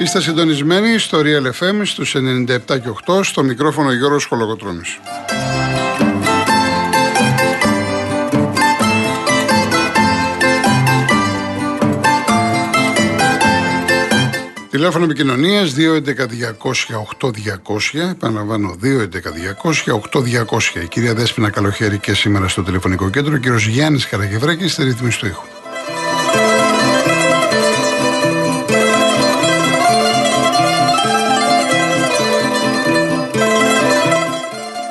Είστε συντονισμένοι στο Real FM στους 97 και 8 στο μικρόφωνο Γιώργος Χολογοτρώνης. Τηλέφωνο επικοινωνίας 211-200-8200. Επαναλαμβάνω 211-200-8200. Η κυρία Δέσπινα Καλοχέρη και σήμερα στο τηλεφωνικό κέντρο. Ο κύριος Γιάννης Καραγευρέκη στη ρύθμιση του ήχου.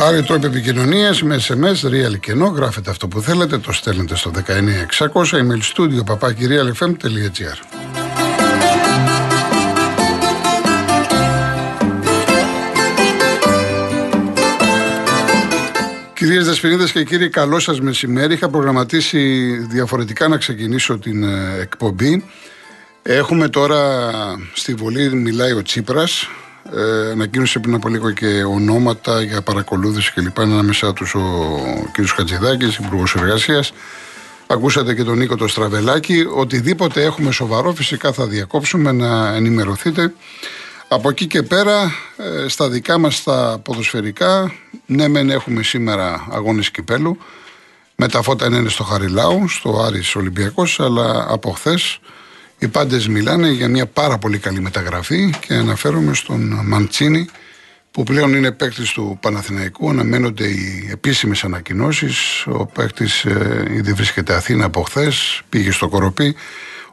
Άλλοι τρόποι επικοινωνίας με SMS, real κενό, γράφετε αυτό που θέλετε, το στέλνετε στο 19600, email studio papakirialfm.gr. Κυρίες Δεσποινίδες και κύριοι, καλό σας μεσημέρι. Είχα προγραμματίσει διαφορετικά να ξεκινήσω την ε, εκπομπή. Έχουμε τώρα στη Βολή, μιλάει ο Τσίπρας, ε, ανακοίνωσε πριν από λίγο και ονόματα για παρακολούθηση κλπ. Είναι ανάμεσά τους ο κ. Χατζηδάκης, υπουργός εργασίας. Ακούσατε και τον Νίκο το Στραβελάκη. Οτιδήποτε έχουμε σοβαρό, φυσικά θα διακόψουμε να ενημερωθείτε. Από εκεί και πέρα, ε, στα δικά μας τα ποδοσφαιρικά, ναι μεν έχουμε σήμερα αγώνες κυπέλου, με τα φώτα είναι στο Χαριλάου, στο Άρης Ολυμπιακός, αλλά από χθες οι πάντες μιλάνε για μια πάρα πολύ καλή μεταγραφή και αναφέρομαι στον Μαντσίνη που πλέον είναι παίκτης του Παναθηναϊκού. Αναμένονται οι επίσημες ανακοινώσεις. Ο παίκτης ε, ήδη βρίσκεται Αθήνα από χθες, πήγε στο Κοροπή.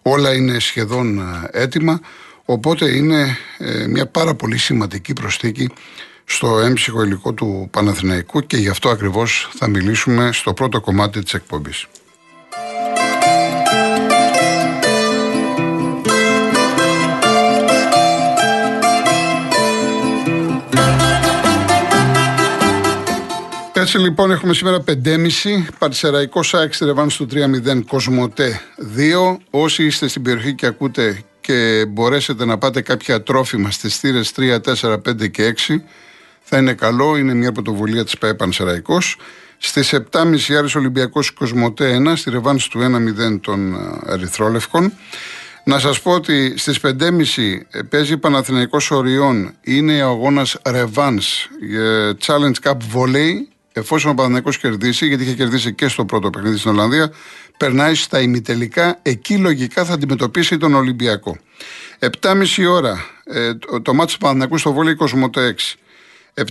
Όλα είναι σχεδόν ε, έτοιμα. Οπότε είναι ε, μια πάρα πολύ σημαντική προσθήκη στο έμψυχο υλικό του Παναθηναϊκού και γι' αυτό ακριβώς θα μιλήσουμε στο πρώτο κομμάτι της εκπομπής. Έτσι λοιπόν έχουμε σήμερα 5.30, Παρσεραϊκό Σάξ Ρεβάνς στο 3-0, Κοσμοτέ 2. Όσοι είστε στην περιοχή και ακούτε και μπορέσετε να πάτε κάποια τρόφιμα στις στήρες 3, 4, 5 και 6, θα είναι καλό. Είναι μια πρωτοβουλία της ΠαΕ Πανσεραϊκός. Στις 7.30 Άρης Ολυμπιακός Κοσμοτέ 1, στη Ρεβάνς του 1-0 των ε, Ερυθρόλευκων. Να σας πω ότι στις 5.30 ε, παίζει Παναθηναϊκός Οριών, είναι ο αγώνας Revans Challenge Cup Volley εφόσον ο Παναθυναϊκό κερδίσει, γιατί είχε κερδίσει και στο πρώτο παιχνίδι στην Ολλανδία, περνάει στα ημιτελικά. Εκεί λογικά θα αντιμετωπίσει τον Ολυμπιακό. 7,5 ώρα ε, το, το μάτι του Παναθηναϊκού στο βόλιο 26.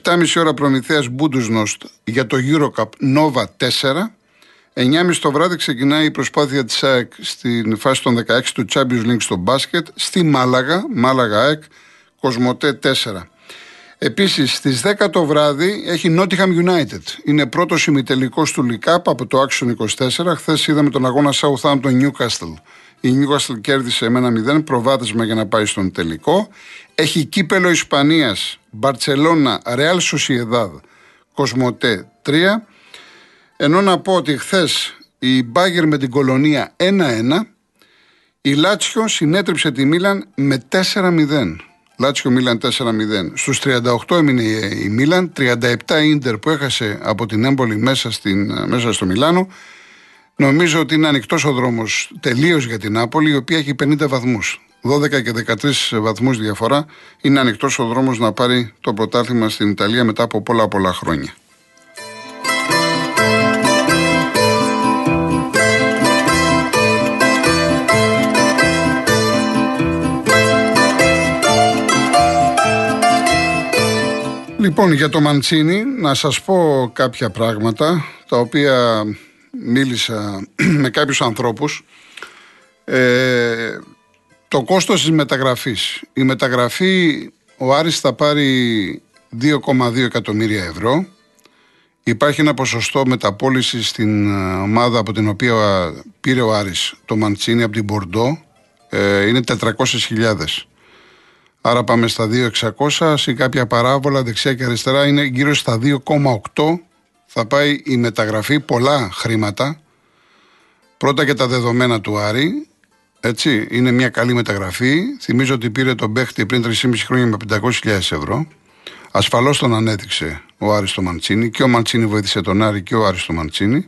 7,5 ώρα προμηθεία Μπούντουσνοστ για το Eurocup Nova 4. 9.30 το βράδυ ξεκινάει η προσπάθεια της ΑΕΚ στην φάση των 16 του Champions League στο μπάσκετ στη Μάλαγα, Μάλαγα ΑΕΚ, Κοσμοτέ 4. Επίσης στις 10 το βράδυ έχει Nottingham United. Είναι πρώτος ημιτελικός του Λικάπ από το Action 24. Χθες είδαμε τον αγώνα Southampton Newcastle. Η Newcastle κέρδισε με ένα 0 προβάδισμα για να πάει στον τελικό. Έχει κύπελο Ισπανίας, Μπαρσελόνα, Real Sociedad, Κοσμοτέ 3. Ενώ να πω ότι χθες η Μπάγκερ με την Κολονία 1-1. Η Λάτσιο συνέτριψε τη Μίλαν με 4-0. Λάτσιο Μίλαν 4-0. Στους 38 έμεινε η Μίλαν, 37 ίντερ που έχασε από την έμπολη μέσα, στην, μέσα στο Μιλάνο. Νομίζω ότι είναι ανοιχτός ο δρόμος τελείως για την Νάπολη, η οποία έχει 50 βαθμούς. 12 και 13 βαθμούς διαφορά. Είναι ανοιχτός ο δρόμος να πάρει το πρωτάθλημα στην Ιταλία μετά από πολλά πολλά χρόνια. Λοιπόν, για το Μαντσίνη, να σας πω κάποια πράγματα, τα οποία μίλησα με κάποιους ανθρώπους. Ε, το κόστος της μεταγραφής. Η μεταγραφή, ο Άρης θα πάρει 2,2 εκατομμύρια ευρώ. Υπάρχει ένα ποσοστό μεταπόλησης στην ε, ομάδα από την οποία πήρε ο Άρης το Μαντσίνη από την Μπορντό. Ε, είναι 400.000. Άρα πάμε στα 2.600 σε κάποια παράβολα δεξιά και αριστερά είναι γύρω στα 2,8 θα πάει η μεταγραφή, πολλά χρήματα. Πρώτα και τα δεδομένα του Άρη, έτσι, είναι μια καλή μεταγραφή. Θυμίζω ότι πήρε τον παίχτη πριν 3,5 χρόνια με 500.000 ευρώ. Ασφαλώς τον ανέδειξε ο Άρης το Μαντσίνη και ο Μαντσίνη βοήθησε τον Άρη και ο Άρης το Μαντσίνη.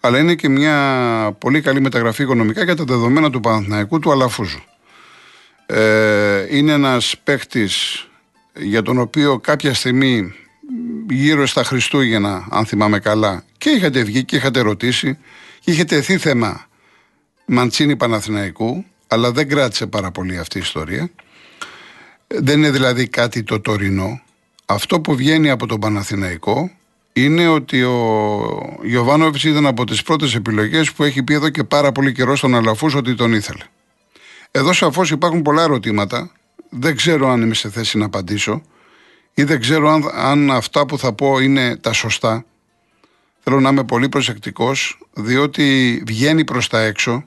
Αλλά είναι και μια πολύ καλή μεταγραφή οικονομικά για τα δεδομένα του Παναθηναϊκού του Αλαφούζου. Ε, είναι ένας παίχτης για τον οποίο κάποια στιγμή γύρω στα Χριστούγεννα, αν θυμάμαι καλά, και είχατε βγει και είχατε ρωτήσει και είχε τεθεί θέμα Μαντσίνη Παναθηναϊκού, αλλά δεν κράτησε πάρα πολύ αυτή η ιστορία. Δεν είναι δηλαδή κάτι το τωρινό. Αυτό που βγαίνει από τον Παναθηναϊκό είναι ότι ο Γιωβάνοβιτς ήταν από τις πρώτες επιλογές που έχει πει εδώ και πάρα πολύ καιρό στον Αλαφούς ότι τον ήθελε. Εδώ σαφώς υπάρχουν πολλά ερωτήματα. Δεν ξέρω αν είμαι σε θέση να απαντήσω ή δεν ξέρω αν, αν αυτά που θα πω είναι τα σωστά. Θέλω να είμαι πολύ προσεκτικός διότι βγαίνει προς τα έξω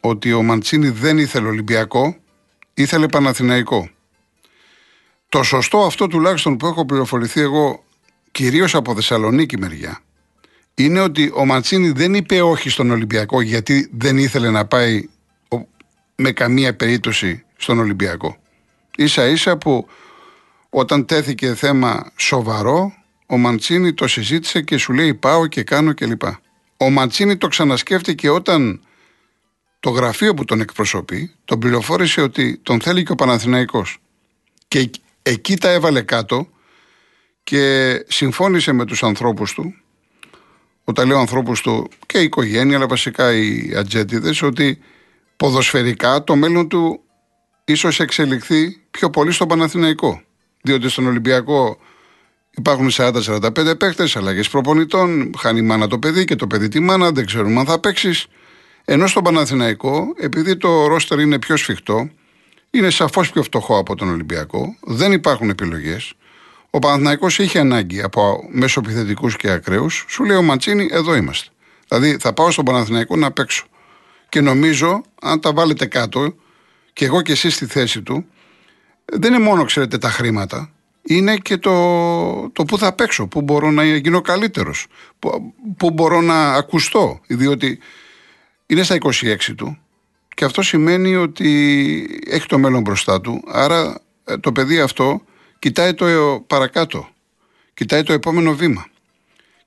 ότι ο Μαντσίνη δεν ήθελε Ολυμπιακό, ήθελε Παναθηναϊκό. Το σωστό αυτό τουλάχιστον που έχω πληροφορηθεί εγώ κυρίως από Θεσσαλονίκη μεριά είναι ότι ο Μαντσίνη δεν είπε όχι στον Ολυμπιακό γιατί δεν ήθελε να πάει με καμία περίπτωση στον Ολυμπιακό. Ίσα ίσα που όταν τέθηκε θέμα σοβαρό, ο Μαντσίνη το συζήτησε και σου λέει πάω και κάνω κλπ. Ο Μαντσίνη το ξανασκέφτηκε όταν το γραφείο που τον εκπροσωπεί τον πληροφόρησε ότι τον θέλει και ο Παναθηναϊκός. Και εκεί τα έβαλε κάτω και συμφώνησε με τους ανθρώπους του όταν λέω ανθρώπους του και η οικογένεια αλλά βασικά οι ατζέντιδες ότι ποδοσφαιρικά το μέλλον του ίσως εξελιχθεί πιο πολύ στο Παναθηναϊκό. Διότι στον Ολυμπιακό υπάρχουν 40-45 παίχτε, αλλαγές προπονητών, χάνει μάνα το παιδί και το παιδί τη μάνα, δεν ξέρουμε αν θα παίξει. Ενώ στον Παναθηναϊκό, επειδή το ρόστερ είναι πιο σφιχτό, είναι σαφώς πιο φτωχό από τον Ολυμπιακό, δεν υπάρχουν επιλογές. Ο Παναθηναϊκός είχε ανάγκη από μεσοπιθετικούς και ακραίους, σου λέει ο Ματσίνη, εδώ είμαστε. Δηλαδή θα πάω στον Παναθηναϊκό να παίξω. Και νομίζω, αν τα βάλετε κάτω, και εγώ και εσείς στη θέση του, δεν είναι μόνο, ξέρετε, τα χρήματα. Είναι και το, το που θα παίξω, που μπορώ να γίνω καλύτερος, που, που μπορώ να ακουστώ. Διότι είναι στα 26 του και αυτό σημαίνει ότι έχει το μέλλον μπροστά του. Άρα ε, το παιδί αυτό κοιτάει το παρακάτω. Κοιτάει το επόμενο βήμα.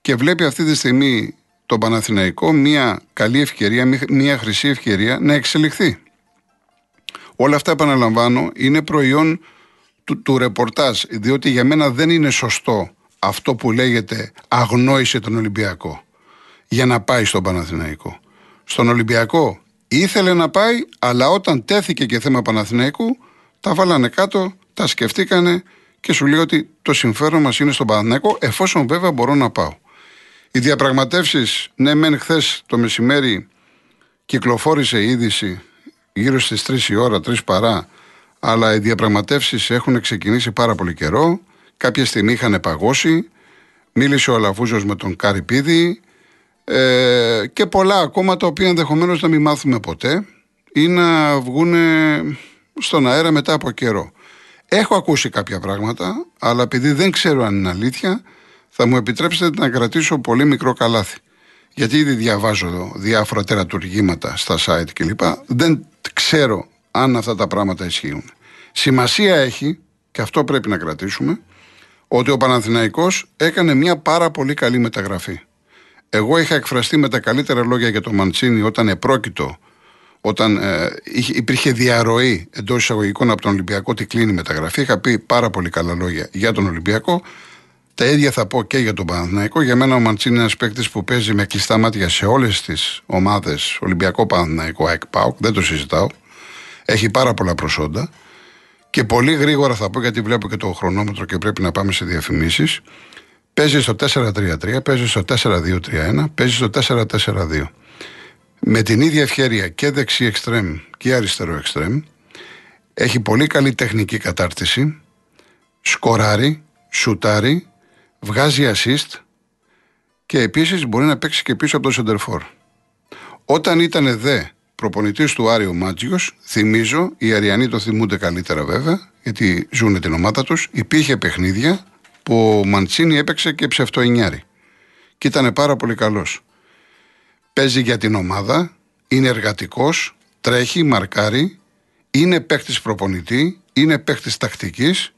Και βλέπει αυτή τη στιγμή τον Παναθηναϊκό μια καλή ευκαιρία, μια χρυσή ευκαιρία να εξελιχθεί. Όλα αυτά, επαναλαμβάνω, είναι προϊόν του, του ρεπορτάζ, διότι για μένα δεν είναι σωστό αυτό που λέγεται αγνόησε τον Ολυμπιακό για να πάει στον Παναθηναϊκό. Στον Ολυμπιακό ήθελε να πάει, αλλά όταν τέθηκε και θέμα Παναθηναϊκού, τα βάλανε κάτω, τα σκεφτήκανε και σου λέει ότι το συμφέρον μας είναι στον Παναθηναϊκό, εφόσον βέβαια μπορώ να πάω. Οι διαπραγματεύσεις, ναι, μεν χθες το μεσημέρι κυκλοφόρησε η είδηση γύρω στις 3 η ώρα, 3 παρά, αλλά οι διαπραγματεύσεις έχουν ξεκινήσει πάρα πολύ καιρό. Κάποια στιγμή είχαν παγώσει. Μίλησε ο Αλαφούζος με τον Καρυπίδη ε, και πολλά ακόμα τα οποία ενδεχομένως να μην μάθουμε ποτέ ή να βγουν στον αέρα μετά από καιρό. Έχω ακούσει κάποια πράγματα, αλλά επειδή δεν ξέρω αν είναι αλήθεια, θα μου επιτρέψετε να κρατήσω πολύ μικρό καλάθι. Γιατί ήδη διαβάζω εδώ διάφορα τερατουργήματα στα site κλπ. Δεν ξέρω αν αυτά τα πράγματα ισχύουν. Σημασία έχει, και αυτό πρέπει να κρατήσουμε, ότι ο Παναθηναϊκός έκανε μια πάρα πολύ καλή μεταγραφή. Εγώ είχα εκφραστεί με τα καλύτερα λόγια για τον Μαντσίνη όταν επρόκειτο, όταν ε, υπήρχε διαρροή εντός εισαγωγικών από τον Ολυμπιακό ότι κλείνει η μεταγραφή. Είχα πει πάρα πολύ καλά λόγια για τον Ολυμπιακό. Τα ίδια θα πω και για τον Παναθηναϊκό. Για μένα ο Μαντσίνη είναι ένας παίκτης που παίζει με κλειστά μάτια σε όλες τις ομάδες Ολυμπιακό, Παναθηναϊκό, ΑΕΚ, Δεν το συζητάω. Έχει πάρα πολλά προσόντα. Και πολύ γρήγορα θα πω, γιατί βλέπω και το χρονόμετρο και πρέπει να πάμε σε διαφημίσεις. Παίζει στο 4-3-3, παίζει στο 4-2-3-1, παίζει στο 4-4-2. Με την ίδια ευκαιρία και δεξί εξτρέμ και αριστερό εξτρέμ. Έχει πολύ καλή τεχνική κατάρτιση. Σκοράρει, σουτάρει, βγάζει assist και επίσης μπορεί να παίξει και πίσω από το σεντερφόρ. Όταν ήταν δε προπονητής του Άριο Μάτζιος, θυμίζω, οι Αριανοί το θυμούνται καλύτερα βέβαια, γιατί ζουν την ομάδα τους, υπήρχε παιχνίδια που ο Μαντσίνη έπαιξε και ψευτοενιάρη. Και ήταν πάρα πολύ καλός. Παίζει για την ομάδα, είναι εργατικός, τρέχει, μαρκάρει, είναι παίχτης προπονητή, είναι παίχτης τακτικής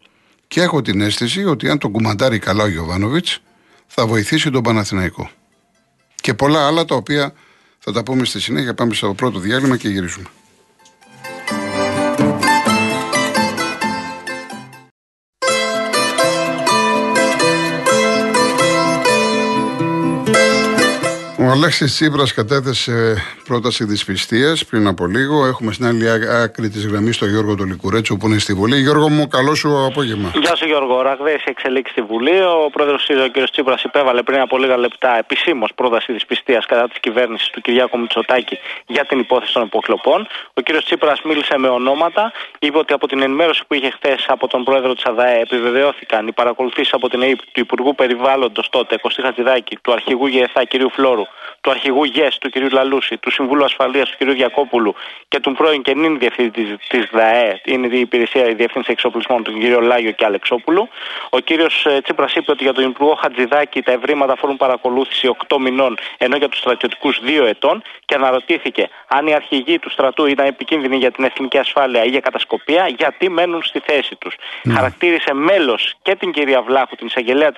και έχω την αίσθηση ότι αν τον κουμαντάρει καλά ο Γιωβάνοβιτς θα βοηθήσει τον Παναθηναϊκό. Και πολλά άλλα τα οποία θα τα πούμε στη συνέχεια. Πάμε στο πρώτο διάλειμμα και γυρίζουμε. Αλέξης Τσίπρας κατέθεσε πρόταση δυσπιστίας πριν από λίγο. Έχουμε στην άλλη άκρη της γραμμής τον Γιώργο Τολικουρέτσο που είναι στη Βουλή. Γιώργο μου, καλό σου απόγευμα. Γεια σου Γιώργο. Ραγδαίες εξελίξει στη Βουλή. Ο πρόεδρος ΣΥΡΙΖΑ, ο κ. Τσίπρας, υπέβαλε πριν από λίγα λεπτά επισήμως πρόταση δυσπιστίας κατά της κυβέρνησης του Κυριάκου Μητσοτάκη για την υπόθεση των υποκλοπών. Ο κ. Τσίπρας μίλησε με ονόματα. Είπε ότι από την ενημέρωση που είχε χθες από τον πρόεδρο της ΑΔΑΕ επιβεβαιώθηκαν οι παρακολουθήσεις από την ΑΕΠ του Υπουργού Περιβάλλοντος τότε, Κωστή Χατζηδάκη, του αρχηγού ΓΕΘΑ κ. Φλόρου του αρχηγού ΓΕΣ του κ. Λαλούση, του Συμβούλου Ασφαλείας του κ. Διακόπουλου και του πρώην και νυν διευθυντή της ΔΑΕ, είναι η υπηρεσία η Διευθύνση Εξοπλισμών του κ. Λάγιο και Αλεξόπουλου. Ο κ. Ε, Τσίπρας είπε ότι για τον Υπουργό Χατζηδάκη τα ευρήματα αφορούν παρακολούθηση 8 μηνών, ενώ για τους στρατιωτικούς 2 ετών και αναρωτήθηκε αν οι αρχηγοί του στρατού ήταν επικίνδυνοι για την εθνική ασφάλεια ή για κατασκοπία, γιατί μένουν στη θέση τους. Mm. Χαρακτήρισε μέλος και την κυρία Βλάχου, την εισαγγελέα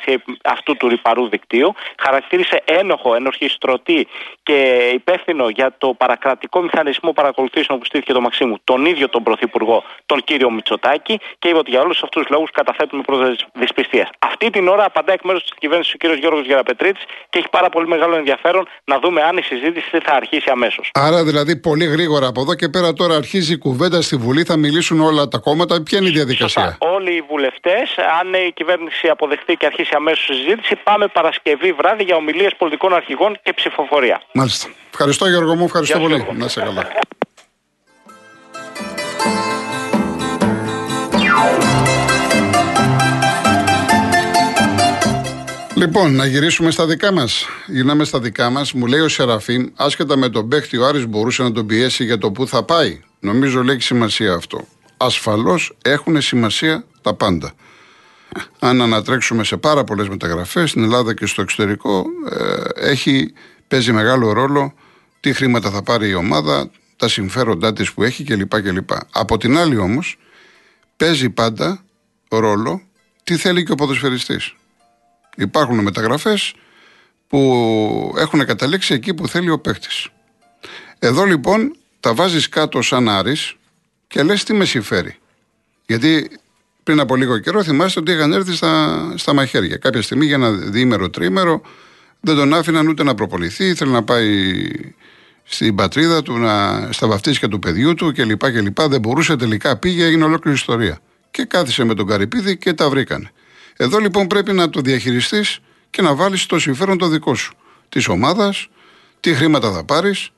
αυτού του ρηπαρού δικτύου, χαρακτήρισε ένοχο, ενορχιστρωτή και υπεύθυνο για το παρακρατικό μηχανισμό παρακολουθήσεων που στήθηκε το Μαξίμου, τον ίδιο τον Πρωθυπουργό, τον κύριο Μητσοτάκη, και είπε ότι για όλους αυτούς τους λόγους καταθέτουμε πρόταση δυσπιστίας. Αυτή την ώρα απαντάει εκ μέρους της κυβέρνησης ο κύριος Γιώργος Γεραπετρίτης και έχει πάρα πολύ μεγάλο ενδιαφέρον να δούμε αν η συζήτηση θα αρχίσει αμέσως. Άρα δηλαδή πολύ γρήγορα από εδώ και πέρα τώρα αρχίζει η κουβέντα στη Βουλή, θα μιλήσουν όλα τα κόμματα. Ποια είναι η διαδικασία; Σωστά. Όλοι οι βουλευτές, αν η κυβέρνηση αποδεχτεί και αρχίσει αμέσως η συζήτηση, πάμε Παρασκευή βράδυ για ομιλίες πολιτικών αρχηγών και ψηφοφορία ψηφοφορία. Μάλιστα. Ευχαριστώ Γιώργο μου, ευχαριστώ πολύ. Να είσαι καλά. Λοιπόν, να γυρίσουμε στα δικά μας. Γυρνάμε στα δικά μας. Μου λέει ο Σεραφείμ, άσχετα με τον παίχτη, ο Άρης μπορούσε να τον πιέσει για το πού θα πάει. Νομίζω λέει σημασία αυτό. Ασφαλώς έχουν σημασία τα πάντα. Αν ανατρέξουμε σε πάρα πολλές μεταγραφές στην Ελλάδα και στο εξωτερικό, ε, έχει παίζει μεγάλο ρόλο τι χρήματα θα πάρει η ομάδα, τα συμφέροντά της που έχει κλπ. κλπ. Από την άλλη όμως παίζει πάντα ρόλο τι θέλει και ο ποδοσφαιριστής. Υπάρχουν μεταγραφές που έχουν καταλήξει εκεί που θέλει ο παίχτης. Εδώ λοιπόν τα βάζεις κάτω σαν Άρης και λες τι με συμφέρει. Γιατί πριν από λίγο καιρό θυμάστε ότι είχαν έρθει στα, στα μαχαίρια. Κάποια στιγμή για ένα διήμερο, τρίμερο δεν τον άφηναν ούτε να προπονηθεί, ήθελε να πάει στην πατρίδα του, να, στα βαφτίσια του παιδιού του κλπ. κλπ. Δεν μπορούσε τελικά, πήγε, έγινε ολόκληρη ιστορία. Και κάθισε με τον Καρυπίδη και τα βρήκανε. Εδώ λοιπόν πρέπει να το διαχειριστείς και να βάλεις το συμφέρον το δικό σου. Της ομάδας, τι χρήματα θα πάρεις,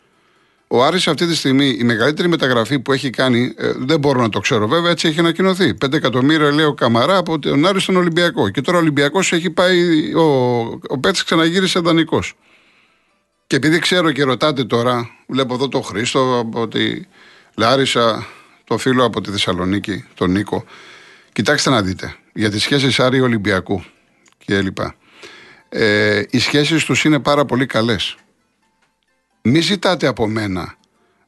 ο Άρης αυτή τη στιγμή η μεγαλύτερη μεταγραφή που έχει κάνει, ε, δεν μπορώ να το ξέρω βέβαια, έτσι έχει ανακοινωθεί. 5 εκατομμύρια λέει ο Καμαρά από τον Άρη στον Ολυμπιακό. Και τώρα ο Ολυμπιακός έχει πάει, ο, ο Πέτση ξαναγύρισε δανεικός. Και επειδή ξέρω και ρωτάτε τώρα, βλέπω εδώ τον Χρήστο από τη Λάρισα, το φίλο από τη Θεσσαλονίκη, τον Νίκο. Κοιτάξτε να δείτε, για τις σχέσεις Άρη Ολυμπιακού και Ε, οι σχέσεις τους είναι πάρα πολύ καλές. Μη ζητάτε από μένα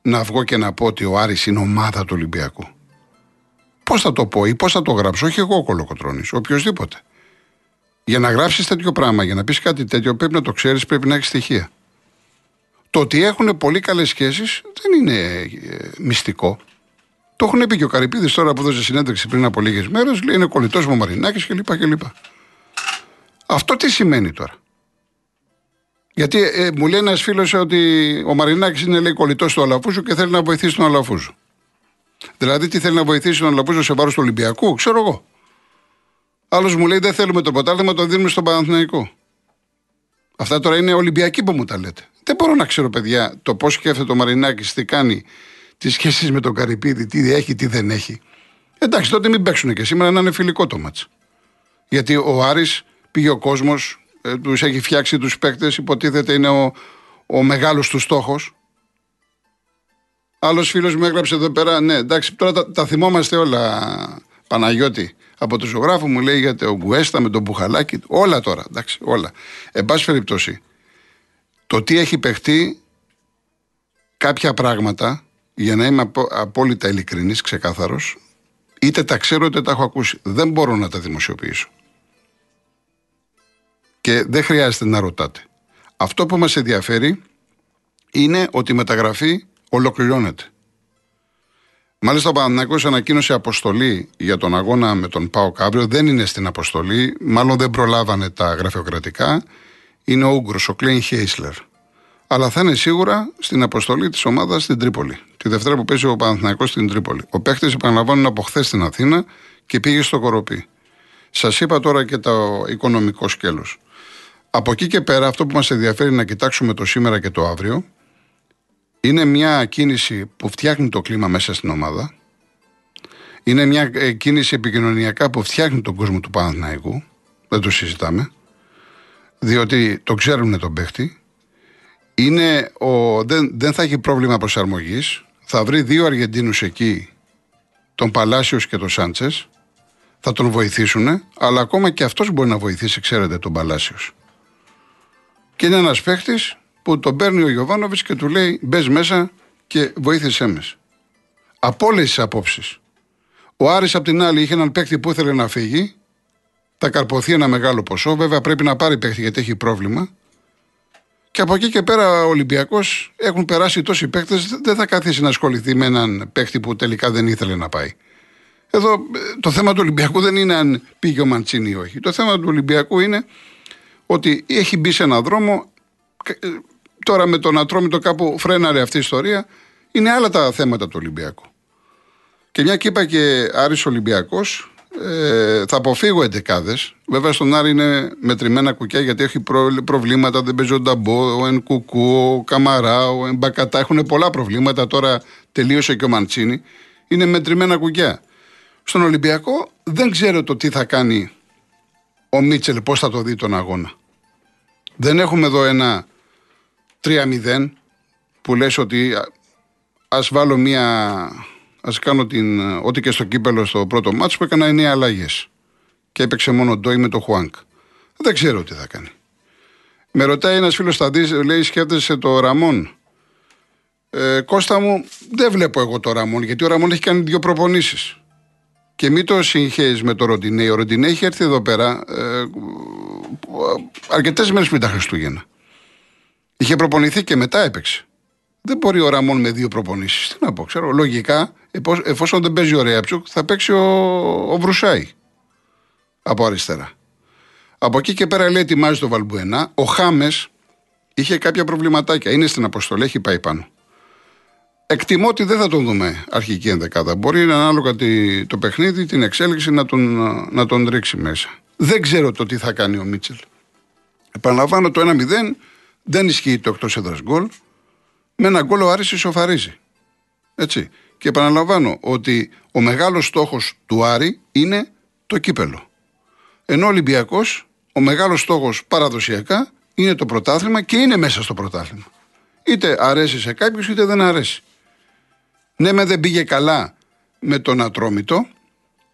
να βγω και να πω ότι ο Άρης είναι ομάδα του Ολυμπιακού. Πώς θα το πω ή πώς θα το γράψω, όχι εγώ κολοκοτρόνη, οποιοδήποτε. Για να γράψεις τέτοιο πράγμα, για να πεις κάτι τέτοιο, πρέπει να το ξέρεις, πρέπει να έχεις στοιχεία. Το ότι έχουν πολύ καλές σχέσεις δεν είναι ε, μυστικό. Το έχουν πει και ο Καρυπίδης τώρα που έδωσε συνέντευξη πριν από λίγες μέρες, λέει είναι κολλητός μου Μαρινάκης κλπ. Αυτό τι σημαίνει τώρα; Γιατί ε, μου λέει ένας φίλος ότι ο Μαρινάκης είναι λέει κολλητός του Αλαφούζου και θέλει να βοηθήσει τον Αλαφούζου. Δηλαδή, τι θέλει να βοηθήσει τον Αλαφούζο σε βάρος του Ολυμπιακού, ξέρω εγώ. Άλλος μου λέει δεν θέλουμε το ποτάλμα, το δίνουμε στον Παναθηναϊκό. Αυτά τώρα είναι Ολυμπιακοί που μου τα λέτε. Δεν μπορώ να ξέρω, παιδιά, το πώς σκέφτεται ο Μαρινάκης, τι κάνει, τις σχέσεις με τον Καρυπίδη, τι έχει, τι δεν έχει. Εντάξει, τότε μην παίξουν και σήμερα να είναι φιλικό το μάτς. Γιατί ο Άρης πήγε ο κόσμος, ε, τους έχει φτιάξει τους παίκτες, υποτίθεται είναι ο, ο μεγάλος του στόχος. Άλλος φίλος μου έγραψε εδώ πέρα, ναι, εντάξει, τώρα τα, τα θυμόμαστε όλα. Παναγιώτη, από το ζωγράφο μου λέει για το Γκουέστα με τον Μπουχαλάκη, όλα τώρα, εντάξει, όλα. Εν πάση περιπτώσει, το τι έχει παιχτεί κάποια πράγματα, για να είμαι απόλυτα ειλικρινής, ξεκάθαρος, είτε τα ξέρω είτε τα έχω ακούσει. Δεν μπορώ να τα δημοσιοποιήσω. Και δεν χρειάζεται να ρωτάτε. Αυτό που μας ενδιαφέρει είναι ότι η μεταγραφή ολοκληρώνεται. Μάλιστα, ο Παναθηναϊκός ανακοίνωσε αποστολή για τον αγώνα με τον Πάο Κάμπριο. Δεν είναι στην αποστολή, μάλλον δεν προλάβανε τα γραφειοκρατικά. Είναι ο Ούγκρο, ο Κλέιν Χέισλερ. αλλά θα είναι σίγουρα στην αποστολή της ομάδας στην Τρίπολη. Τη Δευτέρα που παίζει ο Παναθηναϊκός στην Τρίπολη. Ο παίχτη, επαναλαμβάνω, από χθες στην Αθήνα και πήγε στο Κοροπή. Σας είπα τώρα και το οικονομικό σκέλος. Από εκεί και πέρα, αυτό που μας ενδιαφέρει να κοιτάξουμε το σήμερα και το αύριο είναι μια κίνηση που φτιάχνει το κλίμα μέσα στην ομάδα. Είναι μια ε, κίνηση επικοινωνιακά που φτιάχνει τον κόσμο του Παναθηναϊκού. Δεν το συζητάμε. Διότι το ξέρουν τον παίχτη. Είναι ο, δεν, δεν θα έχει πρόβλημα προσαρμογής. Θα βρει δύο Αργεντίνους εκεί, τον Παλάσιος και τον Σάντσες. Θα τον βοηθήσουν, αλλά ακόμα και αυτός μπορεί να βοηθήσει, ξέρετε, τον Παλάσιος. Και είναι ένας παίχτης που τον παίρνει ο Γιωβάνοβιτς και του λέει: Μπες μέσα και βοήθησέ μες. Από όλες τις απόψεις. Ο Άρης απ' την άλλη είχε έναν παίκτη που ήθελε να φύγει. Θα καρποθεί ένα μεγάλο ποσό. Βέβαια πρέπει να πάρει παίκτη γιατί έχει πρόβλημα. Και από εκεί και πέρα ο Ολυμπιακός έχουν περάσει τόσοι παίκτε. Δεν θα καθίσει να ασχοληθεί με έναν παίκτη που τελικά δεν ήθελε να πάει. Εδώ το θέμα του Ολυμπιακού δεν είναι αν πήγε ο Μαντσίνη ή όχι. Το θέμα του Ολυμπιακού είναι ότι έχει μπει σε έναν δρόμο. Ε, τώρα με τον Ατρόμητο κάπου φρέναρε αυτή η ιστορία. Είναι άλλα τα θέματα του Ολυμπιακού. Και μια και είπα και Άρης Ολυμπιακός, ε, θα αποφύγω εντεκάδες. Βέβαια στον Άρη είναι μετρημένα κουκιά γιατί έχει προβλήματα. Δεν παίζει ο Νταμπό, ο Εν Κουκού, ο Καμαρά, ο Εμπακατά. Έχουν πολλά προβλήματα. Τώρα τελείωσε και ο Μαντσίνη. Είναι μετρημένα κουκιά. Στον Ολυμπιακό δεν ξέρω το τι θα κάνει ο Μίτσελ, πώς θα το δει τον αγώνα. Δεν έχουμε εδώ ένα 3-0 που λες ότι ας βάλω μια Α κάνω την, ό,τι και στο κύπελο στο πρώτο μάτσο που έκανα εννέα αλλαγές. Και έπαιξε μόνο Ντόι με το Χουάνκ. Δεν ξέρω τι θα κάνει. Με ρωτάει ένας φίλος στα λέει: Σκέφτεσαι το Ραμόν; Ε, Κώστα μου, δεν βλέπω εγώ το Ραμόν, γιατί ο Ραμόν έχει κάνει δύο προπονήσεις. Και μην το συγχαίει με το Ροντινέ. Ο Ροντινέ έχει έρθει εδώ πέρα ε, αρκετές μέρες πριν τα Χριστούγεννα. Είχε προπονηθεί και μετά έπαιξε. Δεν μπορεί ο Ραμόν με δύο προπονήσεις. Τι να πω, ξέρω. Λογικά, εφόσον δεν παίζει ο Ρέαψουκ, θα παίξει ο, ο Βρουσάη από αριστερά. Από εκεί και πέρα λέει ετοιμάζει το Βαλμπουενά. Ο Χάμες είχε κάποια προβληματάκια. Είναι στην αποστολή, έχει πάει πάνω. Εκτιμώ ότι δεν θα τον δούμε αρχική ενδεκάδα. Μπορεί να ανάλογα το παιχνίδι, την εξέλιξη να τον, να τον ρίξει μέσα. Δεν ξέρω το τι θα κάνει ο Μίτσελ. Επαναλαμβάνω το 1-0 δεν ισχύει το εκτός έδρας γκολ με ένα γκολ ο Άρης ισοφαρίζει. Έτσι. Και επαναλαμβάνω ότι ο μεγάλος στόχος του Άρη είναι το κύπελο. Ενώ ο Ολυμπιακός, ο μεγάλος στόχος παραδοσιακά είναι το πρωτάθλημα και είναι μέσα στο πρωτάθλημα. Είτε αρέσει σε κάποιους είτε δεν αρέσει. Ναι, με δεν πήγε καλά με τον Ατρόμητο,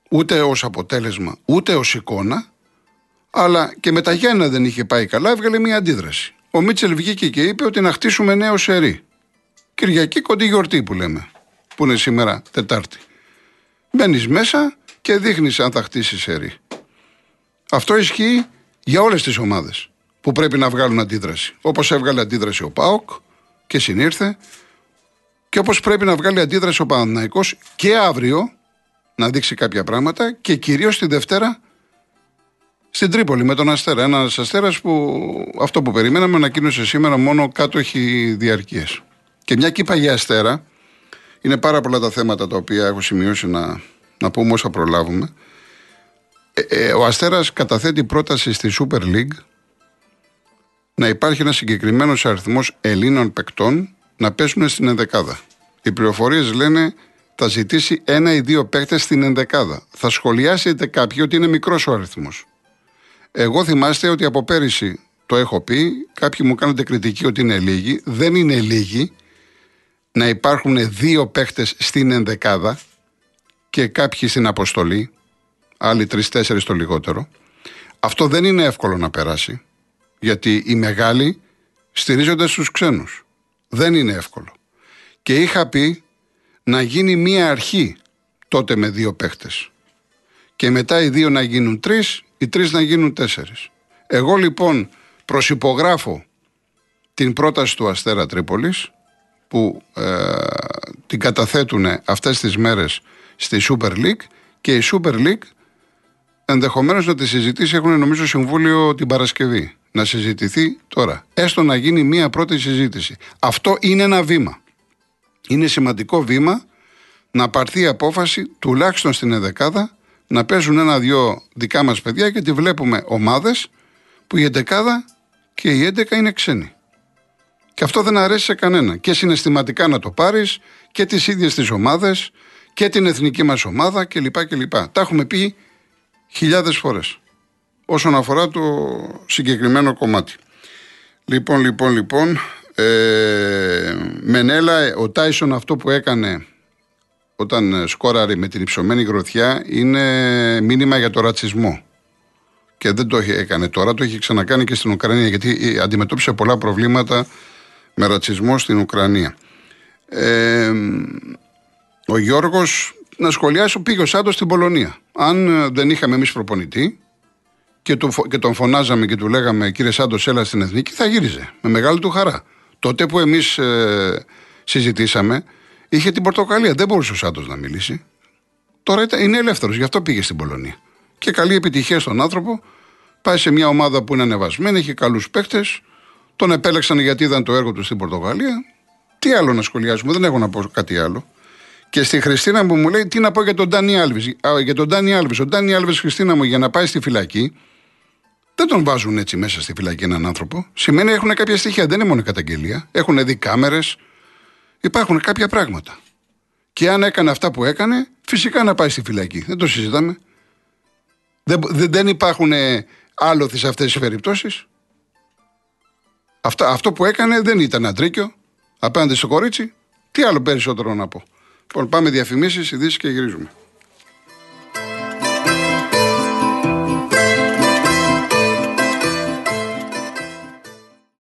ούτε ως αποτέλεσμα, ούτε ως εικόνα, αλλά και με τα Γιάννα δεν είχε πάει καλά, έβγαλε μια αντίδραση. Ο Μίτσελ βγήκε και είπε ότι να χτίσουμε νέο σερί. Κυριακή κοντή γιορτή που λέμε, που είναι σήμερα Τετάρτη. Μπαίνεις μέσα και δείχνεις αν θα χτίσει σερή. Αυτό ισχύει για όλες τις ομάδες που πρέπει να βγάλουν αντίδραση. Όπως έβγαλε αντίδραση ο Πάοκ και συνήρθε, και όπως πρέπει να βγάλει αντίδραση ο Παναναναϊκό και αύριο να δείξει κάποια πράγματα και κυρίως τη Δευτέρα στην Τρίπολη με τον Αστέρα. Ένας Αστέρας που αυτό που περιμέναμε ανακοίνωσε σήμερα μόνο κάτω έχει διαρκεία. Και μια κύπα για αστέρα, είναι πάρα πολλά τα θέματα τα οποία έχω σημειώσει να, να πούμε όσα προλάβουμε. Ε, ε, ο Αστέρας καταθέτει πρόταση στη Super League να υπάρχει ένας συγκεκριμένος αριθμός Ελλήνων παικτών να πέσουν στην ενδεκάδα. Οι πληροφορίες λένε θα ζητήσει ένα ή δύο παίκτες στην ενδεκάδα. Θα σχολιάσετε κάποιοι ότι είναι μικρός ο αριθμός. Εγώ θυμάστε ότι από πέρυσι το έχω πει, κάποιοι μου κάνετε κριτική ότι είναι λίγοι. Δεν είναι λίγοι να υπάρχουν δύο παίχτες στην ενδεκάδα και κάποιοι στην αποστολή, άλλοι τρει-τέσσερι το λιγότερο. Αυτό δεν είναι εύκολο να περάσει, γιατί οι μεγάλοι στηρίζονται στους ξένους. Δεν είναι εύκολο. Και είχα πει να γίνει μία αρχή τότε με δύο παίχτες. Και μετά οι δύο να γίνουν τρεις, οι τρεις να γίνουν τέσσερις. Εγώ λοιπόν προσυπογράφω την πρόταση του Αστέρα Τρίπολης που ε, την καταθέτουν αυτές τις μέρες στη Super League και η Super League ενδεχομένως να τη συζητήσει έχουν νομίζω συμβούλιο την Παρασκευή. να συζητηθεί τώρα. Έστω να γίνει μία πρώτη συζήτηση. Αυτό είναι ένα βήμα. Είναι σημαντικό βήμα να πάρθει η απόφαση τουλάχιστον στην εδεκάδα να παίζουν ένα-δυο δικά μας παιδιά γιατί βλέπουμε ομάδες που η εντεκάδα και η έντεκα είναι ξένοι. Και αυτό δεν αρέσει σε κανένα. Και συναισθηματικά να το πάρεις και τις ίδιες τις ομάδες και την εθνική μας ομάδα κλπ. κλπ. Τα έχουμε πει χιλιάδες φορές όσον αφορά το συγκεκριμένο κομμάτι. Λοιπόν, λοιπόν, λοιπόν, ε, Μενέλα, ο Τάισον αυτό που έκανε όταν σκόραρε με την υψωμένη γροθιά είναι μήνυμα για το ρατσισμό. Και δεν το έκανε τώρα, το έχει ξανακάνει και στην Ουκρανία γιατί αντιμετώπισε πολλά προβλήματα με ρατσισμό στην Ουκρανία. Ε, ο Γιώργος να σχολιάσει πήγε ο Σάντος στην Πολωνία. Αν δεν είχαμε εμείς προπονητή, και, του, και τον φωνάζαμε και του λέγαμε κύριε Σάντος, έλα στην εθνική, θα γύριζε με μεγάλη του χαρά. Τότε που εμείς ε, συζητήσαμε, είχε την Πορτοκαλία. Δεν μπορούσε ο Σάντος να μιλήσει. Τώρα είναι ελεύθερος, γι' αυτό πήγε στην Πολωνία. Και καλή επιτυχία στον άνθρωπο. Πάει σε μια ομάδα που είναι ανεβασμένη, έχει καλούς παίχτε. Τον επέλεξαν γιατί είδαν το έργο του στην Πορτογαλία. Τι άλλο να σχολιάσουμε, δεν έχω να πω κάτι άλλο. Και στη Χριστίνα μου μου λέει τι να πω για τον Ντάνι Άλβης. Για τον Ντάνι Άλβης. Ο Ντάνι Άλβης, Χριστίνα μου, για να πάει στη φυλακή, δεν τον βάζουν έτσι μέσα στη φυλακή έναν άνθρωπο. Σημαίνει έχουν κάποια στοιχεία. Δεν είναι μόνο καταγγελία. Έχουν δει κάμερες. Υπάρχουν κάποια πράγματα. Και αν έκανε αυτά που έκανε, φυσικά να πάει στη φυλακή. Δεν το συζητάμε. Δεν, δεν υπάρχουν άλοθη σε αυτές τις περιπτώσεις. Αυτό που έκανε δεν ήταν αντρίκιο απέναντι στο κορίτσι. Τι άλλο περισσότερο να πω. Λοιπόν, πάμε διαφημίσεις, ειδήσεις και γυρίζουμε.